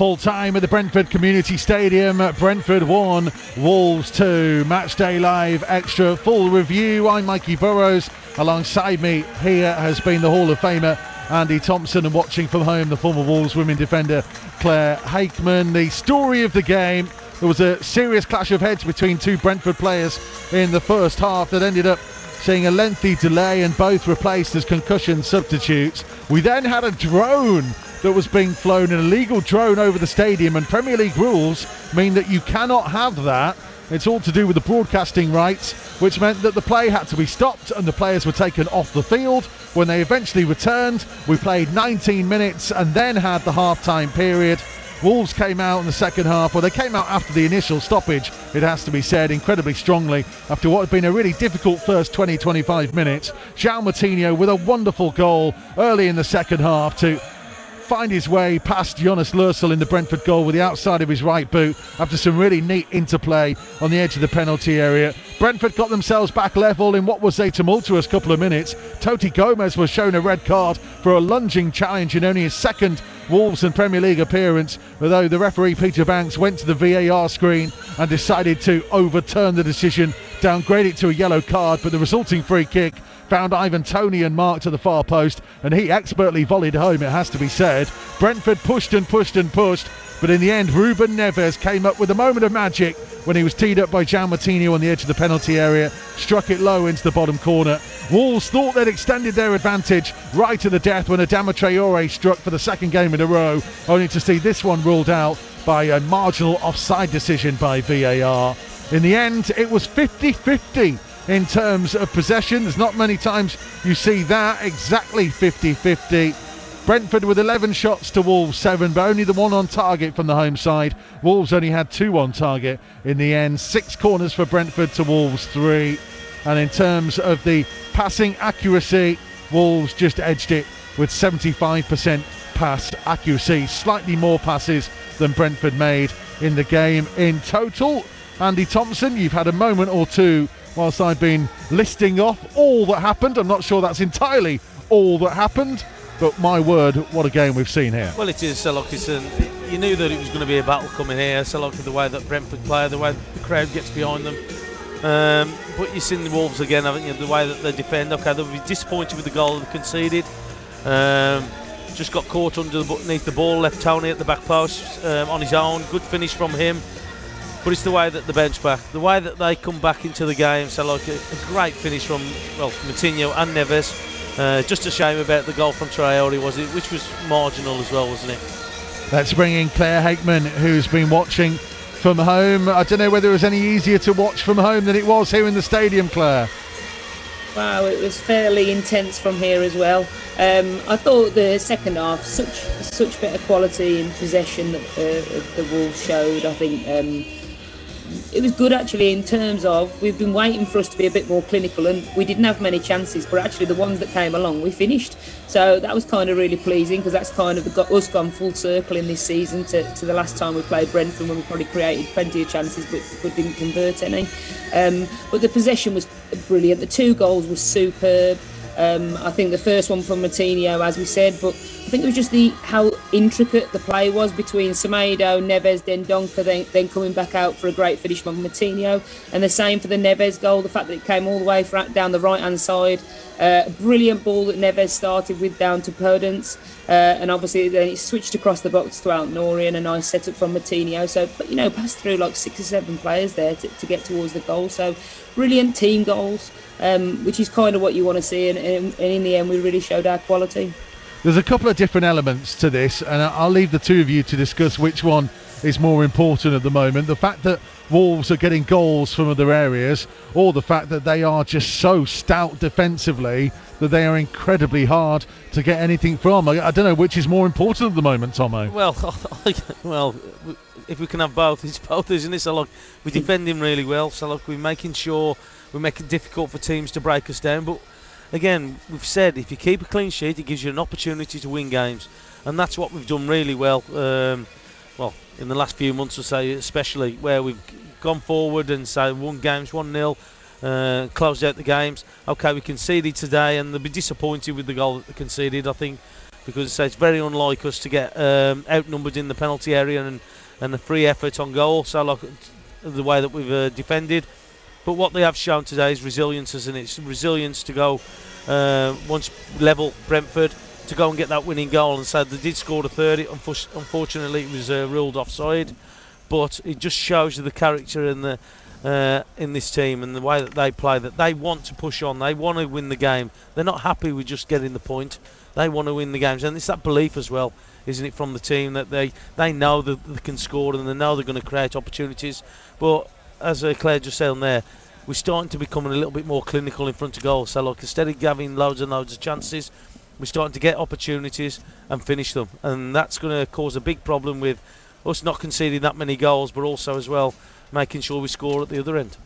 Full time at the Brentford Community Stadium. Brentford 1, Wolves 2. Matchday Live Extra full review. I'm Mikey Burrows. Alongside me here has been the Hall of Famer Andy Thompson and watching from home the former Wolves women defender Claire Hakeman. The story of the game there was a serious clash of heads between two Brentford players in the first half that ended up seeing a lengthy delay and both replaced as concussion substitutes. We then had a drone that was being flown, an illegal drone over the stadium, and Premier League rules mean that you cannot have that. It's all to do with the broadcasting rights, which meant that the play had to be stopped and the players were taken off the field. When they eventually returned, we played 19 minutes and then had the half time period. Wolves came out in the second half. Well, they came out after the initial stoppage, it has to be said, incredibly strongly after what had been a really difficult first 20 25 minutes. João Moutinho with a wonderful goal early in the second half to find his way past Jonas Lössl in the Brentford goal with the outside of his right boot after some really neat interplay on the edge of the penalty area. Brentford got themselves back level in what was a tumultuous couple of minutes. Toti Gomes was shown a red card for a lunging challenge in only his second Wolves and Premier League appearance, although the referee Peter Bankes went to the VAR screen and decided to overturn the decision, downgrade it to a yellow card, but the resulting free kick found Ivan Toney and Mark to the far post, and he expertly volleyed home, it has to be said. Brentford pushed and pushed and pushed, but in the end, Ruben Neves came up with a moment of magic when he was teed up by João Moutinho on the edge of the penalty area, struck it low into the bottom corner. Wolves thought they'd extended their advantage right to the death when Adama Traore struck for the second game in a row, only to see this one ruled out by a marginal offside decision by VAR. In the end, it was 50 50 in terms of possession. There's not many times you see that exactly 50 50. Brentford with 11 shots to Wolves 7, but only the one on target from the home side. Wolves only had two on target in the end. Six corners for Brentford to Wolves 3. And in terms of the passing accuracy, Wolves just edged it with 75% pass accuracy, slightly more passes than Brentford made in the game in total. Andy Thompson, you've had a moment or two whilst I've been listing off all that happened. I'm not sure that's entirely all that happened, but my word, what a game we've seen here. Well, it is, Selokison. You knew that it was going to be a battle coming here, Selok, the way that Brentford play, the way the crowd gets behind them. Um, but you've seen the Wolves again, haven't you? The way that they defend. Okay, they'll be disappointed with the goal they conceded. Um, just got caught underneath the ball, left Toney at the back post um, on his own. Good finish from him. But it's the way that the bench back, the way that they come back into the game. So like a, a great finish from well Moutinho and Neves. Uh, just a shame about the goal from Traore, was it? Which was marginal as well, wasn't it? Let's bring in Claire Hakeman, who's been watching from home. I don't know whether it was any easier to watch from home than it was here in the stadium, Claire. Wow, it was fairly intense from here as well. Um, I thought the second half, such such better quality in possession that uh, the Wolves showed. I think um, it was good actually in terms of we've been waiting for us to be a bit more clinical and we didn't have many chances but actually the ones that came along we finished. So that was kind of really pleasing because that's kind of got us gone full circle in this season to, to the last time we played Brentford when we probably created plenty of chances but, but didn't convert any. Um, but the possession was brilliant. The two goals were superb um, I think the first one from Moutinho, as we said, but I think it was just the how intricate the play was between Semedo, Neves, then Donker, then, then coming back out for a great finish from Moutinho, and the same for the Neves goal. The fact that it came all the way down the right hand side, uh, a brilliant ball that Neves started with down to Podence, uh, and obviously then it switched across the box to Ait-Nouri and a nice setup from Moutinho. So, but you know, passed through like six or seven players there to, to get towards the goal. So, brilliant team goals um, which is kind of what you want to see. And, and, and in the end, we really showed our quality. There's a couple of different elements to this, and I'll leave the two of you to discuss which one is more important at the moment. The fact that Wolves are getting goals from other areas, or the fact that they are just so stout defensively that they are incredibly hard to get anything from. I, I don't know which is more important at the moment, Tomo. Well, well, if we can have both, it's both, isn't it? So look, we defend him really well. So look, we're making sure we make it difficult for teams to break us down. But again, we've said if you keep a clean sheet, it gives you an opportunity to win games, and that's what we've done really well. Um, well, in the last few months or so, especially where we've gone forward and say won games one 0 uh, closed out the games. Okay, we conceded today, and they'll be disappointed with the goal that they conceded. I think because it's very unlike us to get um, outnumbered in the penalty area and and a free effort on goal. So like the way that we've uh, defended. But what they have shown today is resilience, isn't it? It's resilience to go uh, once level Brentford to go and get that winning goal. And so they did score the third. Unfortunately, it was uh, ruled offside. But it just shows you the character in the uh, in this team and the way that they play. That they want to push on. They want to win the game. They're not happy with just getting the point. They want to win the games, and it's that belief as well, isn't it, from the team that they they know that they can score and they know they're going to create opportunities. But as uh, Claire just said on there, we're starting to become a little bit more clinical in front of goal. So, like, instead of having loads and loads of chances, we're starting to get opportunities and finish them. And that's going to cause a big problem with us not conceding that many goals, but also as well making sure we score at the other end.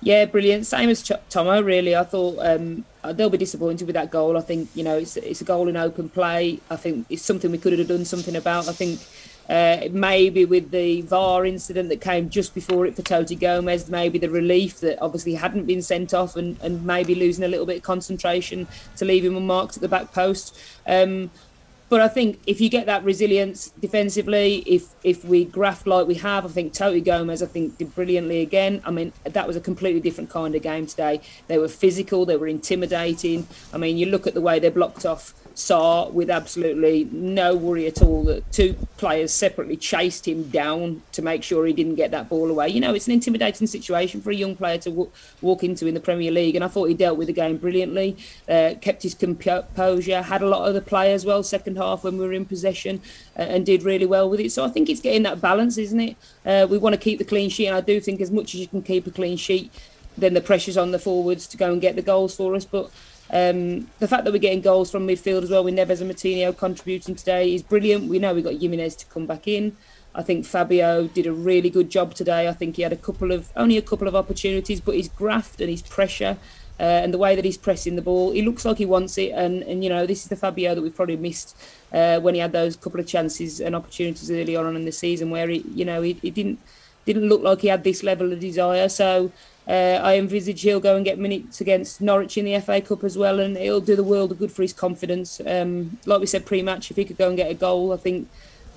Yeah, brilliant. Same as Ch- Tomo, really. I thought um, they'll be disappointed with that goal. I think, you know, it's, it's a goal in open play. I think it's something we could have done something about. I think uh, maybe with the VAR incident that came just before it for Toti Gomes, maybe the relief that obviously hadn't been sent off and, and maybe losing a little bit of concentration to leave him unmarked at the back post. Um, but I think if you get that resilience defensively, if if we graft like we have, I think Toti Gomes, I think did brilliantly again. I mean, that was a completely different kind of game today. They were physical, they were intimidating. I mean, you look at the way they blocked off saw with absolutely no worry at all that two players separately chased him down to make sure he didn't get that ball away. You know, it's an intimidating situation for a young player to w- walk into in the Premier League, and I thought he dealt with the game brilliantly, uh, kept his composure, had a lot of the play as well, second half when we were in possession, uh, and did really well with it. So I think it's getting that balance, isn't it? Uh, we want to keep the clean sheet, and I do think as much as you can keep a clean sheet, then the pressure's on the forwards to go and get the goals for us. But um, the fact that we're getting goals from midfield as well, with Neves and Moutinho contributing today, is brilliant. We know we've got Jimenez to come back in. I think Fabio did a really good job today. I think he had a couple of only a couple of opportunities, but his graft and his pressure uh, and the way that he's pressing the ball, he looks like he wants it. And, and you know, this is the Fabio that we probably missed uh, when he had those couple of chances and opportunities early on in the season, where he, you know, he, he didn't didn't look like he had this level of desire. So uh, I envisage he'll go and get minutes against Norwich in the FA Cup as well, and it'll do the world of good for his confidence. Um, like we said pre-match, if he could go and get a goal, I think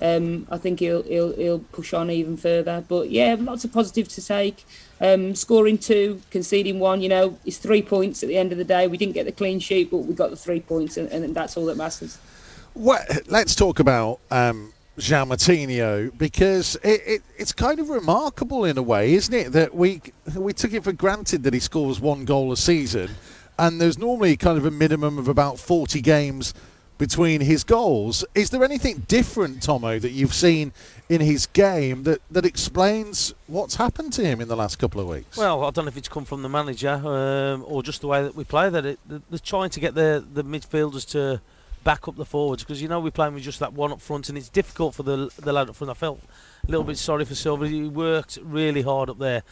um, I think he'll, he'll he'll push on even further. But yeah, lots of positives to take. Um, scoring two, conceding one, you know, it's three points at the end of the day. We didn't get the clean sheet, but we got the three points, and, and that's all that matters. Well, let's talk about um, João because it, it, it's kind of remarkable in a way, isn't it, that we we took it for granted that he scores one goal a season, and there's normally kind of a minimum of about 40 games between his goals. Is there anything different, Tomo, that you've seen in his game that, that explains what's happened to him in the last couple of weeks? Well, I don't know if it's come from the manager um, or just the way that we play. That it, they're trying to get the the midfielders to back up the forwards because you know we're playing with just that one up front and it's difficult for the the lad up front. I felt a little bit sorry for Silva. He worked really hard up there,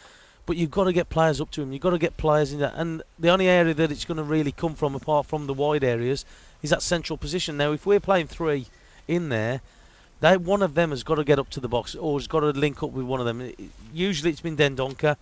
but you've got to get players up to him. You've got to get players in that. And the only area that it's going to really come from, apart from the wide areas, is that central position. Now, if we're playing three in there. They, one of them has got to get up to the box or has got to link up with one of them. Usually it's been Dendoncker,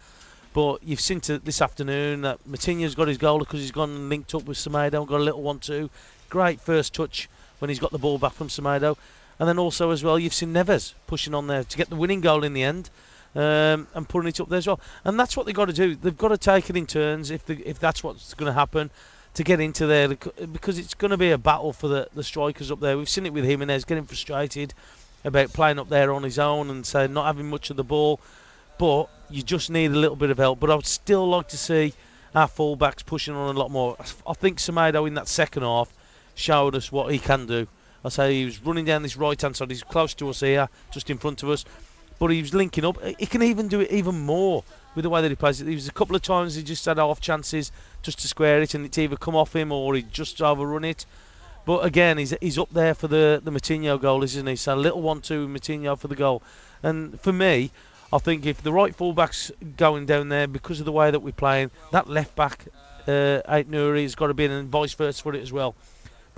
but you've seen to this afternoon that Moutinho's got his goal because he's gone and linked up with Semedo and got a little one-two. Great first touch when he's got the ball back from Semedo. And then also as well, you've seen Neves pushing on there to get the winning goal in the end. Um, and putting it up there as well, and that's what they've got to do. They've got to take it in turns if if that's what's going to happen to get into there because it's going to be a battle for the, the strikers up there. We've seen it with him and Jimenez getting frustrated about playing up there on his own and saying not having much of the ball, but you just need a little bit of help. But I would still like to see our fullbacks pushing on a lot more. I think Semedo in that second half showed us what he can do. I say he was running down this right hand side. He's close to us here, just in front of us, but he was linking up. He can even do it even more with the way that he plays it. There was a couple of times he just had off chances just to square it, and it's either come off him or he just overrun it. But again, he's he's up there for the the Moutinho goal, isn't he? So a little one-two Moutinho for the goal, and for me. I think if the right fullback's going down there because of the way that we're playing, that left back, uh, Aït-Nouri, has got to be in and vice versa for it as well.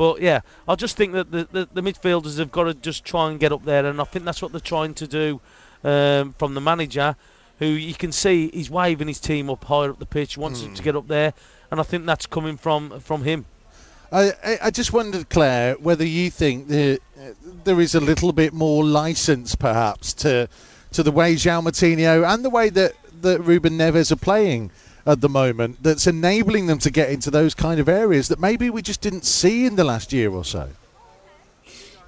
But yeah, I just think that the, the, the, midfielders have got to just try and get up there, and I think that's what they're trying to do um, from the manager, who you can see he's waving his team up higher up the pitch, wants mm. them to get up there, and I think that's coming from from him. I, I just wondered, Claire, whether you think that there is a little bit more license, perhaps, to to the way João Moutinho and the way that, that Ruben Neves are playing at the moment that's enabling them to get into those kind of areas that maybe we just didn't see in the last year or so.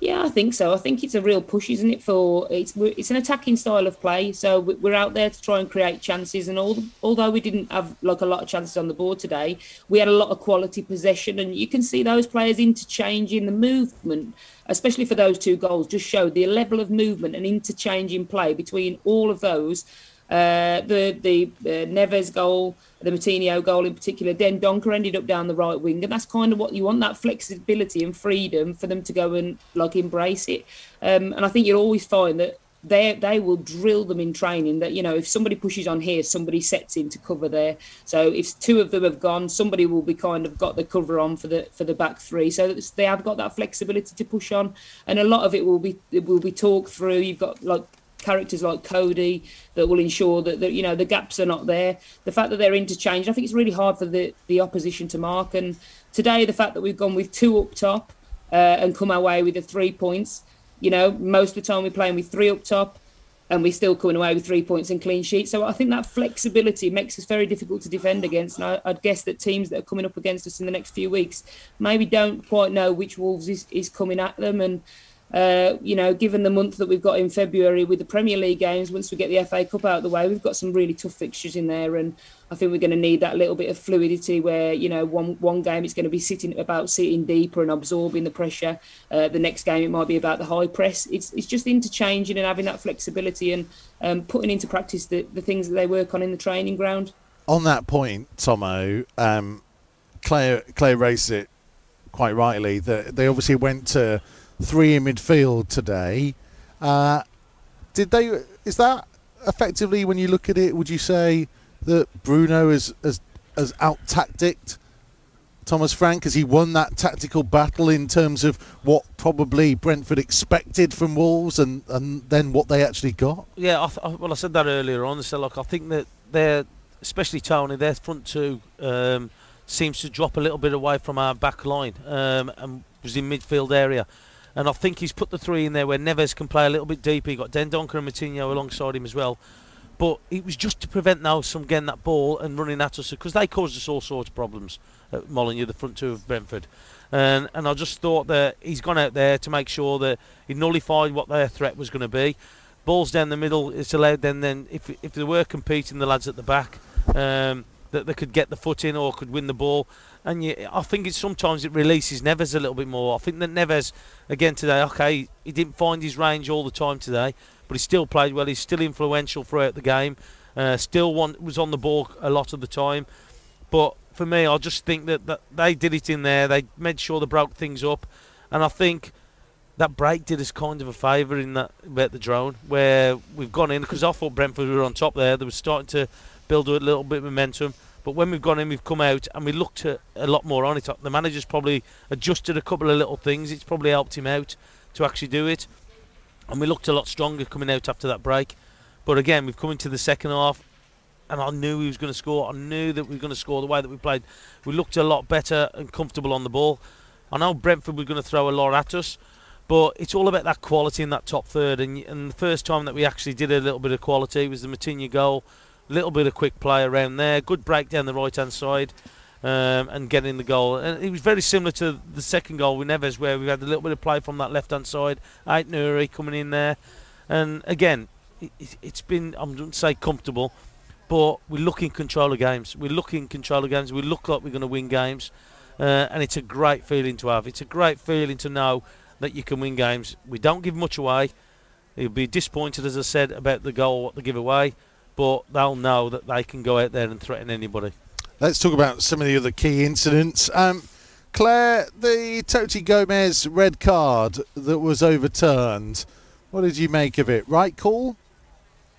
Yeah, I think so. I think it's a real push, isn't it? For it's it's an attacking style of play, so we're out there to try and create chances. And all, although we didn't have like a lot of chances on the board today, we had a lot of quality possession, and you can see those players interchanging the movement, especially for those two goals, just showed the level of movement and interchanging play between all of those. Uh, the the uh, Neves goal, the Moutinho goal in particular, Dendoncker ended up down the right wing, and that's kind of what you want that flexibility and freedom for them to go and like embrace it. Um, and I think you'll always find that they they will drill them in training that you know if somebody pushes on here somebody sets in to cover there. So if two of them have gone somebody will be kind of got the cover on for the for the back three. So they have got that flexibility to push on and a lot of it will be it will be talked through. You've got like characters like Coady that will ensure that, that you know the gaps are not there. The fact that they're interchanged, I think it's really hard for the the opposition to mark. And today, the fact that we've gone with two up top uh, and come away with the three points, you know, most of the time we're playing with three up top. And we're still coming away with three points and clean sheets. So I think that flexibility makes us very difficult to defend against. And I, would guess that teams that are coming up against us in the next few weeks maybe don't quite know which Wolves is, is coming at them. And uh, you know, given the month that we've got in February with the Premier League games, once we get the FA Cup out of the way, we've got some really tough fixtures in there, and I think we're going to need that little bit of fluidity where you know one one game it's going to be sitting about sitting deeper and absorbing the pressure. Uh, the next game it might be about the high press. It's it's just interchanging and having that flexibility and um, putting into practice the, the things that they work on in the training ground. On that point, Tomo, um, Claire Claire raised it quite rightly that they obviously went to three in midfield today. Uh, did they? Is that effectively when you look at it? Would you say that Bruno is as as out tacticked Thomas Frank? Has he won that tactical battle in terms of what probably Brentford expected from Wolves and, and then what they actually got? Yeah, I th- well, I said that earlier on. So, like, I think that they're, especially Toney, their front two um, seems to drop a little bit away from our back line um, and was in midfield area and I think he's put the three in there where Neves can play a little bit deeper. He got Dendoncker and Moutinho alongside him as well. But it was just to prevent now from getting that ball and running at us because they caused us all sorts of problems at Molineux, the front two of Brentford. And, and I just thought that he's gone out there to make sure that he nullified what their threat was going to be. Balls down the middle, it's allowed then, then if, if they were competing, the lads at the back, um, that they could get the foot in or could win the ball and you, I think it's sometimes it releases Neves a little bit more. I think that Neves again today, okay, he didn't find his range all the time today, but he still played well. He's still influential throughout the game. Uh, still was on the ball a lot of the time. But for me, I just think that, that they did it in there. They made sure they broke things up, and I think that break did us kind of a favour in that about the drone where we've gone in because I thought Brentford were on top there. They were starting to build a little bit of momentum. But when we've gone in, we've come out and we looked a, a lot more on it. The manager's probably adjusted a couple of little things. It's probably helped him out to actually do it. And we looked a lot stronger coming out after that break. But again, we've come into the second half, and I knew he was going to score. I knew that we were going to score the way that we played. We looked a lot better and comfortable on the ball. I know Brentford were going to throw a lot at us, but it's all about that quality in that top third. And, and the first time that we actually did a little bit of quality was the Moutinho goal little bit of quick play around there, good break down the right hand side. Um, and getting the goal. And it was very similar to the second goal with Neves, where we had a little bit of play from that left hand side. Ait-Nouri coming in there. And again, it, has been, I'm to say comfortable, but we look in control of games. We look in control of games. We look like we're going to win games. Uh, and it's a great feeling to have. It's a great feeling to know that you can win games. We don't give much away. You'll be disappointed, as I said, about the goal, what they give away but they'll know that they can go out there and threaten anybody. Let's talk about some of the other key incidents. Um, Claire, the Toti Gomes red card that was overturned, what did you make of it? Right call?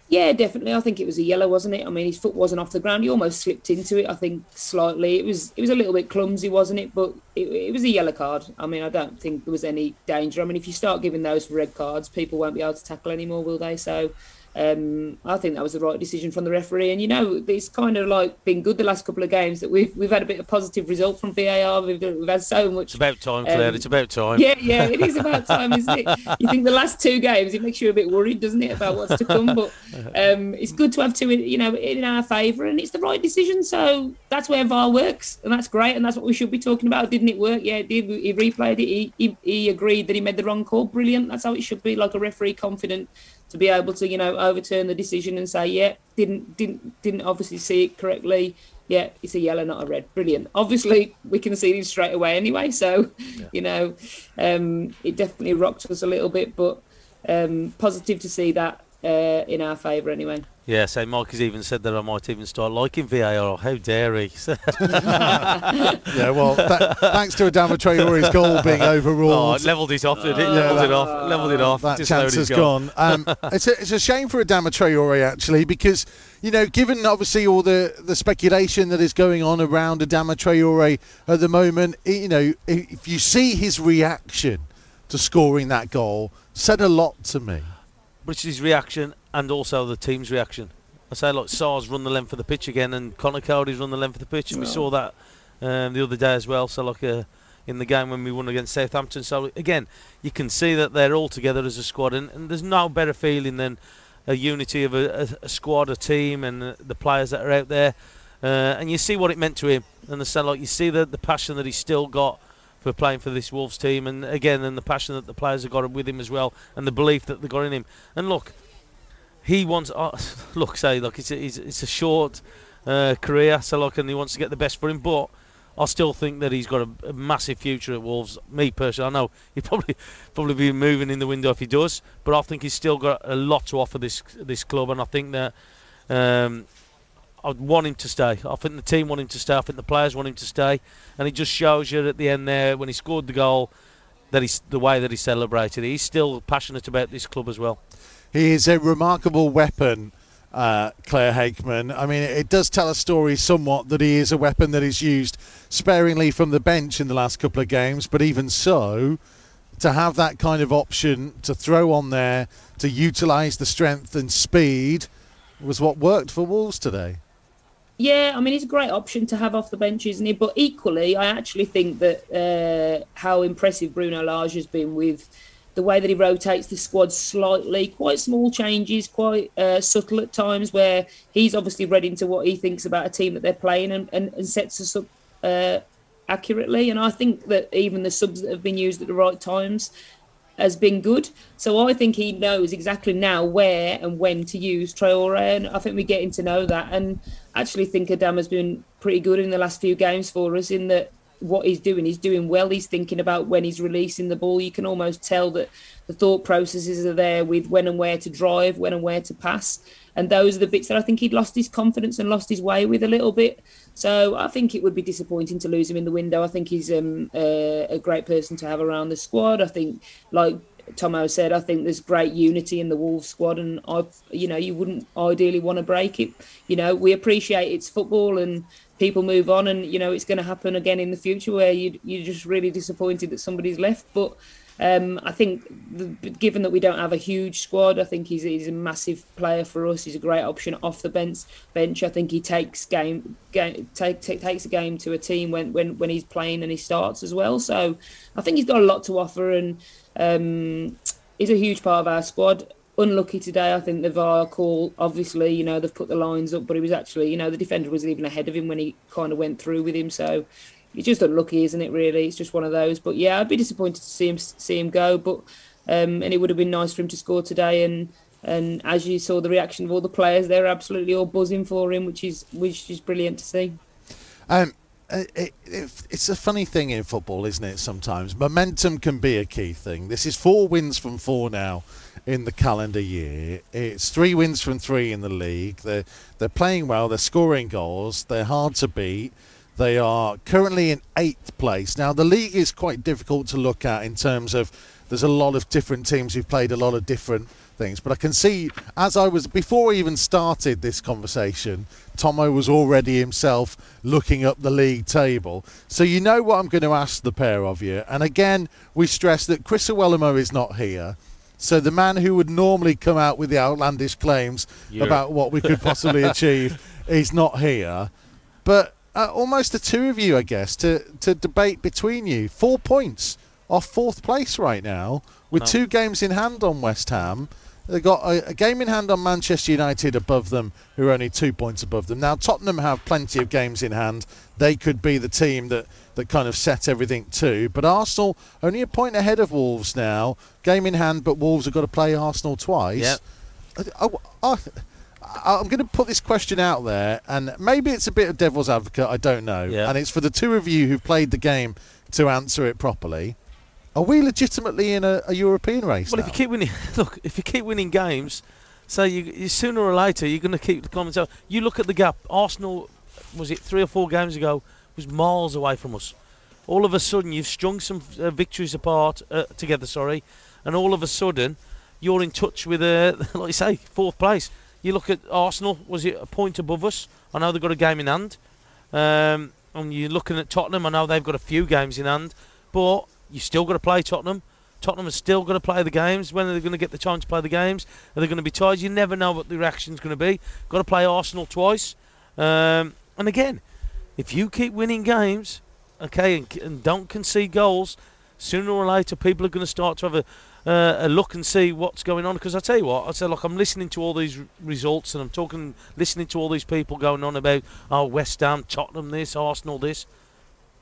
Yeah, definitely. I think it was a yellow, wasn't it? I mean, his foot wasn't off the ground. He almost slipped into it. I think slightly. It was it was a little bit clumsy, wasn't it? But it, it, was a yellow card. I mean, I don't think there was any danger. I mean, if you start giving those red cards, people won't be able to tackle anymore, will they? So um, I think that was the right decision from the referee. And you know, it's kind of like been good the last couple of games that we've we've had a bit of positive result from VAR. We've, we've had so much. It's about time, Claire. Um, it's about time. Yeah, yeah, it is about time, isn't it? You think the last two games, it makes you a bit worried, doesn't it, about what's to come? But um, it's good to have two, you know, in our favour, and it's the right decision. So that's where VAR works, and that's great, and that's what we should be talking about. Didn't it work? Yeah, it did. He replayed it. He, he, he agreed that he made the wrong call. Brilliant. That's how it should be, like a referee confident to be able to you know overturn the decision and say yeah didn't didn't didn't obviously see it correctly. Yeah it's a yellow not a red. Brilliant. Obviously we can see these straight away anyway so yeah. you know um, it definitely rocked us a little bit but um, positive to see that uh, in our favour anyway yeah, so Mike has even said that I might even start liking VAR. How dare he? yeah, well, th- thanks to Adama Traore's goal being overruled. Oh, levelled it off, did it? Levelled it off. Levelled it off. That chance has gone. gone. Um, it's, a, it's a shame for Adama Traore, actually, because, you know, given obviously all the, the speculation that is going on around Adama Traore at the moment, you know, if you see his reaction to scoring that goal, said a lot to me. Which is his reaction and also the team's reaction. I say, like Sá's run the length of the pitch again, and Conor Coady's run the length of the pitch, and we saw that um, the other day as well. So, like uh, in the game when we won against Southampton. So again, you can see that they're all together as a squad, and, and there's no better feeling than a unity of a, a, a squad, a team, and uh, the players that are out there. Uh, and you see what it meant to him, and the like you see the the passion that he's still got for playing for this Wolves team, and again, and the passion that the players have got with him as well, and the belief that they've got in him. And look, he wants. Uh, look, say, look, it's a, it's a short uh, career, so look, and he wants to get the best for him, but. I still think that he's got a, a, massive future at Wolves. Me personally, I know he'd probably probably be moving in the window if he does, but I think he's still got a lot to offer this this club, and I think that um, I want him to stay. I think the team want him to stay. I think the players want him to stay, and it just shows you at the end there when he scored the goal that he's the way that he celebrated. He's still passionate about this club as well. He is a remarkable weapon. Uh, Claire Hakeman. I mean, it does tell a story somewhat that he is a weapon that is used sparingly from the bench in the last couple of games, but even so, to have that kind of option to throw on there to utilise the strength and speed was what worked for Wolves today. Yeah, I mean, he's a great option to have off the bench, isn't he? But equally, I actually think that uh, how impressive Bruno Lage has been with the way that he rotates the squad slightly, quite small changes, quite uh, subtle at times, where he's obviously read into what he thinks about a team that they're playing and, and, and sets us up uh, accurately. And I think that even the subs that have been used at the right times has been good. So I think he knows exactly now where and when to use Traore, and I think we're getting to know that. And actually think Adam has been pretty good in the last few games for us in that what he's doing, he's doing well. He's thinking about when he's releasing the ball. You can almost tell that the thought processes are there with when and where to drive, when and where to pass. And those are the bits that I think he'd lost his confidence and lost his way with a little bit. So I think it would be disappointing to lose him in the window. I think he's um, uh, a great person to have around the squad. I think, like Tomo said, I think there's great unity in the Wolves squad, and I, you know, you wouldn't ideally want to break it. You know, we appreciate it's football, and people move on, and you know, it's going to happen again in the future where you you're just really disappointed that somebody's left. But um, I think, the, given that we don't have a huge squad, I think he's, he's a massive player for us. He's a great option off the bench. Bench, I think he takes game, game take, take, takes a game to a team when, when when he's playing and he starts as well. So I think he's got a lot to offer, and um, he's a huge part of our squad. Unlucky today, I think the VAR call. Obviously, you know they've put the lines up, but he was actually, you know, the defender was even ahead of him when he kind of went through with him. So it's just unlucky, isn't it? Really, it's just one of those. But yeah, I'd be disappointed to see him see him go. But um, and it would have been nice for him to score today. And and as you saw the reaction of all the players, they're absolutely all buzzing for him, which is which is brilliant to see. Um, Uh, it, it, it's a funny thing in football, isn't it? Sometimes momentum can be a key thing. This is four wins from four now in the calendar year. It's three wins from three in the league. They're they're playing well. They're scoring goals. They're hard to beat. They are currently in eighth place. Now the league is quite difficult to look at in terms of there's a lot of different teams who've played a lot of different things. But I can see, as I was before we even started this conversation, Tomo was already himself looking up the league table. So you know what I'm going to ask the pair of you. And again, we stress that Chris Iwelumo is not here. So the man who would normally come out with the outlandish claims Europe. about what we could possibly achieve is not here. But uh, almost the two of you, I guess, to, to debate between you. Four points off fourth place right now, with No. two games in hand on West Ham. They've got a, a game in hand on Manchester United above them, who are only two points above them. Now, Tottenham have plenty of games in hand. They could be the team that, that kind of set everything to. But Arsenal only a point ahead of Wolves now. Game in hand, but Wolves have got to play Arsenal twice. Yep. I, I, I, am going to put this question out there, and maybe it's a bit of devil's advocate. I don't know. Yeah. And it's for the two of you who've played the game to answer it properly. Are we legitimately in a, a European race Well, now? if you keep winning, look, if you keep winning games, so you, you sooner or later you're going to keep the comments out. You look at the gap. Arsenal, was it three or four games ago, was miles away from us. All of a sudden, you've strung some uh, victories apart uh, together. Sorry, and all of a sudden, you're in touch with, uh, like you say, fourth place. You look at Arsenal. Was it a point above us? I know they've got a game in hand. Um, and you're looking at Tottenham. I know they've got a few games in hand, but you still got to play Tottenham. Tottenham are still going to play the games. When are they going to get the chance to play the games? Are they going to be tired? You never know what the reaction's going to be. Got to play Arsenal twice. Um, and again, if you keep winning games, okay, and, and don't concede goals, sooner or later people are going to start to have a, uh, a look and see what's going on. Because I tell you what, I say, look, I'm listening to all these r- results and I'm talking, listening to all these people going on about, oh, West Ham, Tottenham, this, Arsenal, this.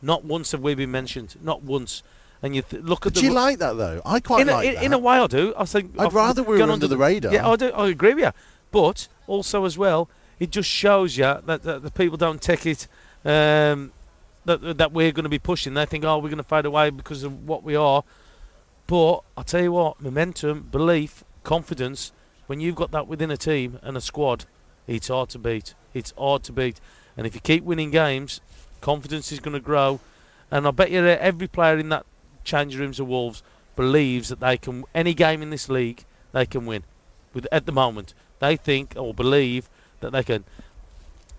Not once have we been mentioned. Not once. And you th- look at Do the you like that though? I quite in a, like in, that. in a way, I do. I think I'd I've rather we were gone under the radar. Yeah, I do. I agree with you. But also as well, it just shows you that, that the people don't take it um, that that we're going to be pushing. They think, oh, we're going to fade away because of what we are. But I tell you what, momentum, belief, confidence. When you've got that within a team and a squad, it's hard to beat. It's hard to beat. And if you keep winning games, confidence is going to grow. And I bet you that every player in that change rooms of Wolves believes that they can any game in this league they can win. With at the moment, they think or believe that they can.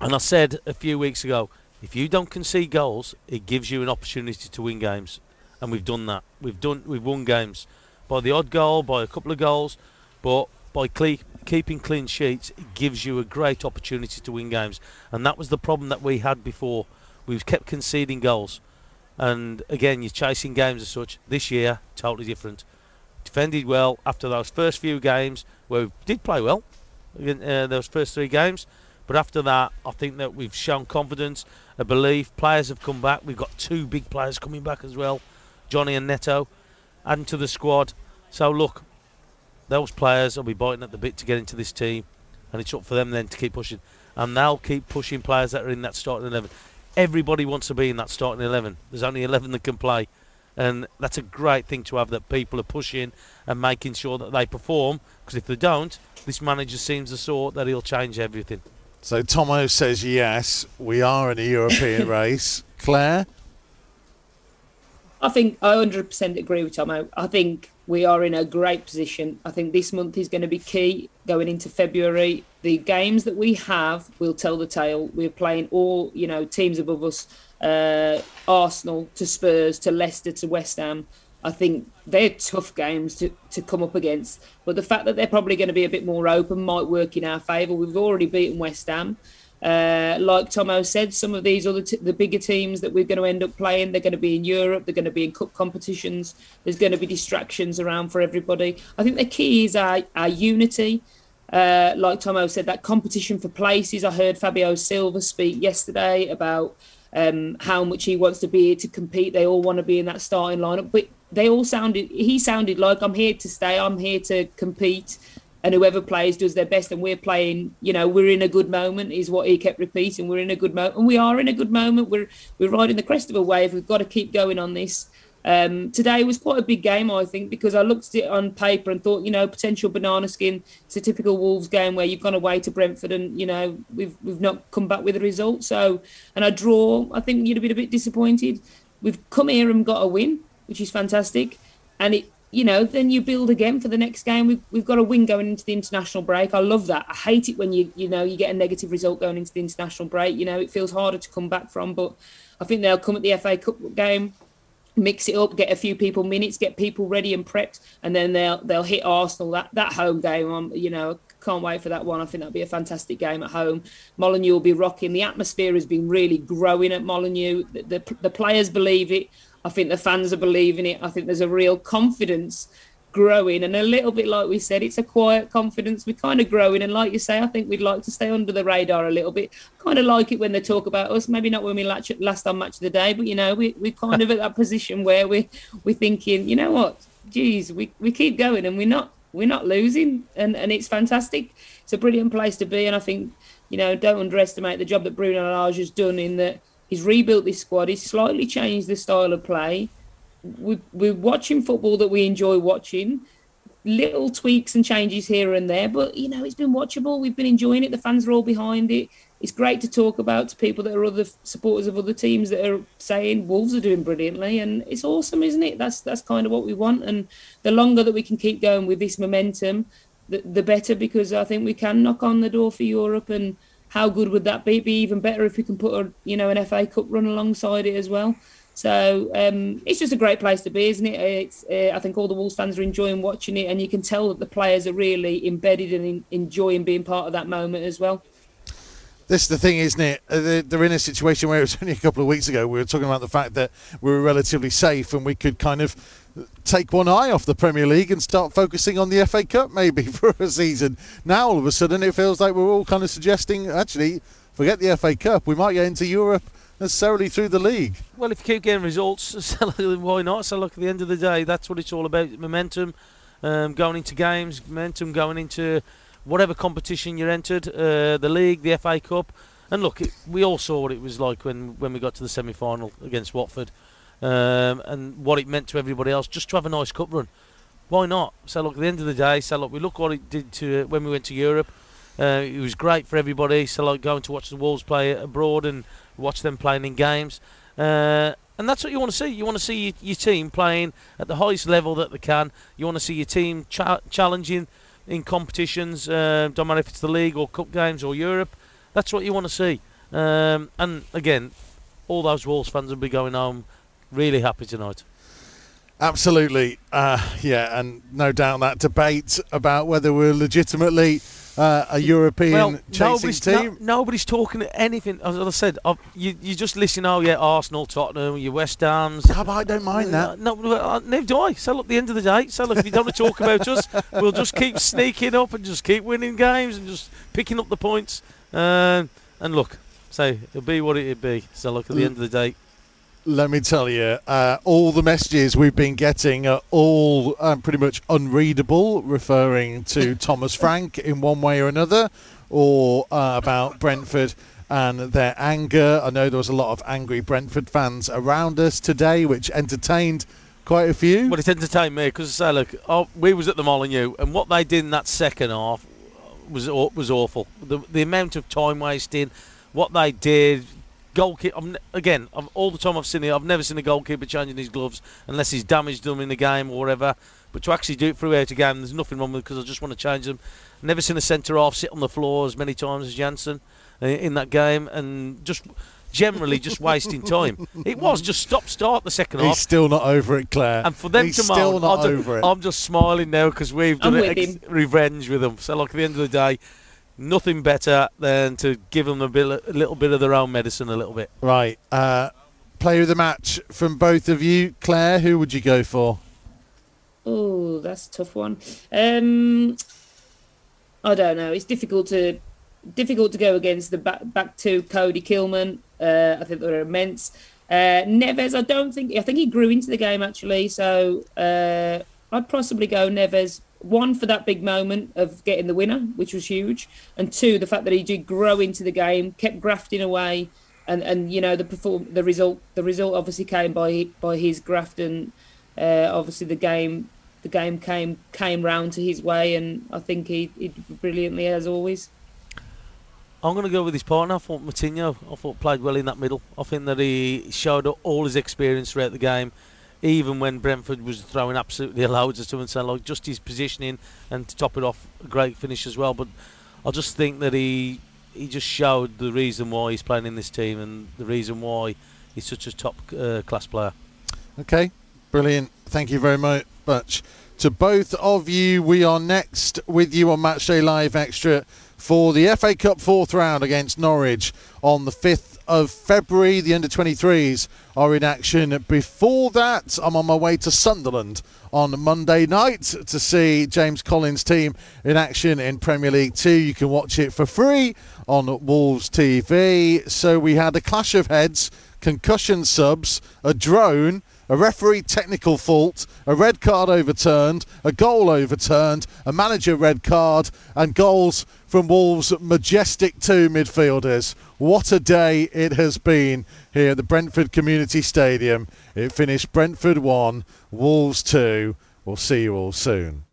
And I said a few weeks ago, if you don't concede goals, it gives you an opportunity to win games, and we've done that. We've done we've won games by the odd goal, by a couple of goals, but by cle- keeping clean sheets, it gives you a great opportunity to win games. And that was the problem that we had before. We've kept conceding goals. And again, you're chasing games as such. This year, totally different. Defended well after those first few games, where we did play well, uh, those first three games. But after that, I think that we've shown confidence, a belief. Players have come back. We've got two big players coming back as well, Johnny and Neto, adding to the squad. So look, those players will be biting at the bit to get into this team, and it's up for them then to keep pushing. And they'll keep pushing players that are in that starting eleven. Everybody wants to be in that starting eleven. There's only eleven that can play, and that's a great thing to have. That people are pushing and making sure that they perform. Because if they don't, this manager seems the sort that he'll change everything. So Tomo says yes, we are in a European race. Claire, I think I 100% agree with Tomo. I think we are in a great position. I think this month is going to be key going into February. The games that we have will tell the tale. We're playing all, you know, teams above us, uh, Arsenal to Spurs to Leicester to West Ham. I think they're tough games to, to come up against. But the fact that they're probably going to be a bit more open might work in our favour. We've already beaten West Ham. Uh, like Tomo said, some of these other t- the bigger teams that we're going to end up playing, they're going to be in Europe, they're going to be in cup competitions. There's going to be distractions around for everybody. I think the key is our, our unity. Uh, like Tomo said, that competition for places. I heard Fabio Silva speak yesterday about um, how much he wants to be here to compete. They all want to be in that starting lineup, but they all sounded. He sounded like I'm here to stay. I'm here to compete and whoever plays does their best and we're playing you know we're in a good moment is what he kept repeating. We're in a good moment and we are in a good moment. We're we're riding the crest of a wave. We've got to keep going on this. Um, today was quite a big game i think because i looked at it on paper and thought you know potential banana skin it's a typical wolves game where you've gone away to brentford and you know we've we've not come back with a result. So and a draw i think you'd have been a bit disappointed. We've come here and got a win which is fantastic. And it you know, then you build again for the next game. We've, we've got a win going into the international break. I love that. I hate it when you you know you get a negative result going into the international break. You know, it feels harder to come back from. But I think they'll come at the FA Cup game, mix it up, get a few people minutes, get people ready and prepped, and then they'll they'll hit Arsenal that that home game. I'm you know can't wait for that one. I think that'll be a fantastic game at home. Molineux will be rocking. The atmosphere has been really growing at Molineux. The, the, the players believe it. I think the fans are believing it. I think there's a real confidence growing and a little bit like we said it's a quiet confidence we're kind of growing and like you say i think we'd like to stay under the radar a little bit kind of like it when they talk about us maybe not when we last on match of the day but you know we, we're kind of at that position where we, we're thinking you know what geez we, we keep going and we're not we're not losing and, and it's fantastic it's a brilliant place to be and i think you know don't underestimate the job that bruno lage has done in that He's rebuilt this squad. He's slightly changed the style of play. We, we're watching football that we enjoy watching. Little tweaks and changes here and there, but you know it's been watchable. We've been enjoying it. The fans are all behind it. It's great to talk about to people that are other supporters of other teams that are saying Wolves are doing brilliantly, and it's awesome, isn't it? That's that's kind of what we want. And the longer that we can keep going with this momentum, the, the better, because I think we can knock on the door for Europe and how good would that be? be even better if we can put a you know an FA Cup run alongside it as well. So um, it's just a great place to be, isn't it? It's, uh, I think all the Wolves fans are enjoying watching it, and you can tell that the players are really embedded and in, enjoying being part of that moment as well. This is the thing, isn't it? Uh, they're in a situation where it was only a couple of weeks ago we were talking about the fact that we were relatively safe and we could kind of take one eye off the Premier League and start focusing on the FA Cup maybe for a season. Now all of a sudden it feels like we're all kind of suggesting actually forget the FA Cup, we might get into Europe necessarily through the league. Well, if you keep getting results, why not? So look, at the end of the day, that's what it's all about: momentum, um, going into games, momentum going into whatever competition you're entered, uh, the league, the FA Cup. And look, it, we all saw what it was like when, when we got to the semi-final against Watford um, and what it meant to everybody else just to have a nice cup run. Why not? So look, at the end of the day, so look, we look what it did to when we went to Europe. Uh, it was great for everybody. So like going to watch the Wolves play abroad and watch them playing in games. Uh, and that's what you want to see. You want to see your, your, team playing at the highest level that they can. You want to see your team cha- challenging in competitions. Uh, don't matter if it's the league or cup games or Europe. That's what you want to see. Um, and again, all those Wolves fans will be going home really happy tonight. Absolutely, uh, yeah, and no doubt that debate about whether we're legitimately uh, a European well, chasing nobody's, team. No, nobody's talking anything. As I said, I've, you you just listen. Oh yeah, Arsenal, Tottenham, your West Ham's. Yeah, I don't mind that. No, uh, neither do I. So look, at the end of the day, so look, if you don't want to talk about us, we'll just keep sneaking up and just keep winning games and just picking up the points. Uh, and look, so it'll be what it'll be. So look, at the end of the day, let me tell you, uh, all the messages we've been getting are all um, pretty much unreadable, referring to Thomas Frank in one way or another, or uh, about Brentford and their anger. I know there was a lot of angry Brentford fans around us today, which entertained quite a few. Well, it entertained me because I say, look, oh, we was at the Molineux, and what they did in that second half was was awful. The the amount of time wasting, what they did, goalkeeper. Again, I've, all the time I've seen it, I've never seen a goalkeeper changing his gloves unless he's damaged them in the game or whatever. But to actually do it throughout a game, there's nothing wrong with it because I just want to change them. Never seen a centre half sit on the floor as many times as Jansson uh, in that game, and just generally just wasting time. It was just stop start the second He's half. He's still not over it, Claire. And for them He's to still moan, not I'm, over it. I'm just smiling now because we've done I'm it ex- revenge with them. So like at the end of the day, nothing better than to give them a, bit, a little bit of their own medicine, a little bit. Right. Uh, player of the match from both of you, Claire. Who would you go for? Oh, that's a tough one. Um, I don't know. It's difficult to difficult to go against the back back to Coady Kilman. Uh, I think they're immense. Uh, Neves, I don't think. I think he grew into the game actually. So uh, I'd possibly go Neves one for that big moment of getting the winner, which was huge, and two the fact that he did grow into the game, kept grafting away, and and you know the perform the result the result obviously came by by his graft, and uh, obviously the game the game came came round to his way, and I think he, he brilliantly as always. I'm going to go with his partner. I thought Moutinho. I thought played well in that middle. I think that he showed all his experience throughout the game even when Brentford was throwing absolutely loads at him and saying like just his positioning and to top it off, a great finish as well. But I just think that he he just showed the reason why he's playing in this team and the reason why he's such a top uh, class player. Okay, brilliant. Thank you very much to both of you. We are next with you on Matchday Live Extra for the FA Cup fourth round against Norwich on the 5th of February. The under 23s are in action. Before that, I'm on my way to Sunderland on Monday night to see James Collins' team in action in Premier League 2. You can watch it for free on Wolves TV. So we had a clash of heads, concussion subs, a drone a referee technical fault, a red card overturned, a goal overturned, a manager red card, and goals from Wolves' majestic two midfielders. What a day it has been here at the Brentford Community Stadium. It finished Brentford 1, Wolves 2. We'll see you all soon.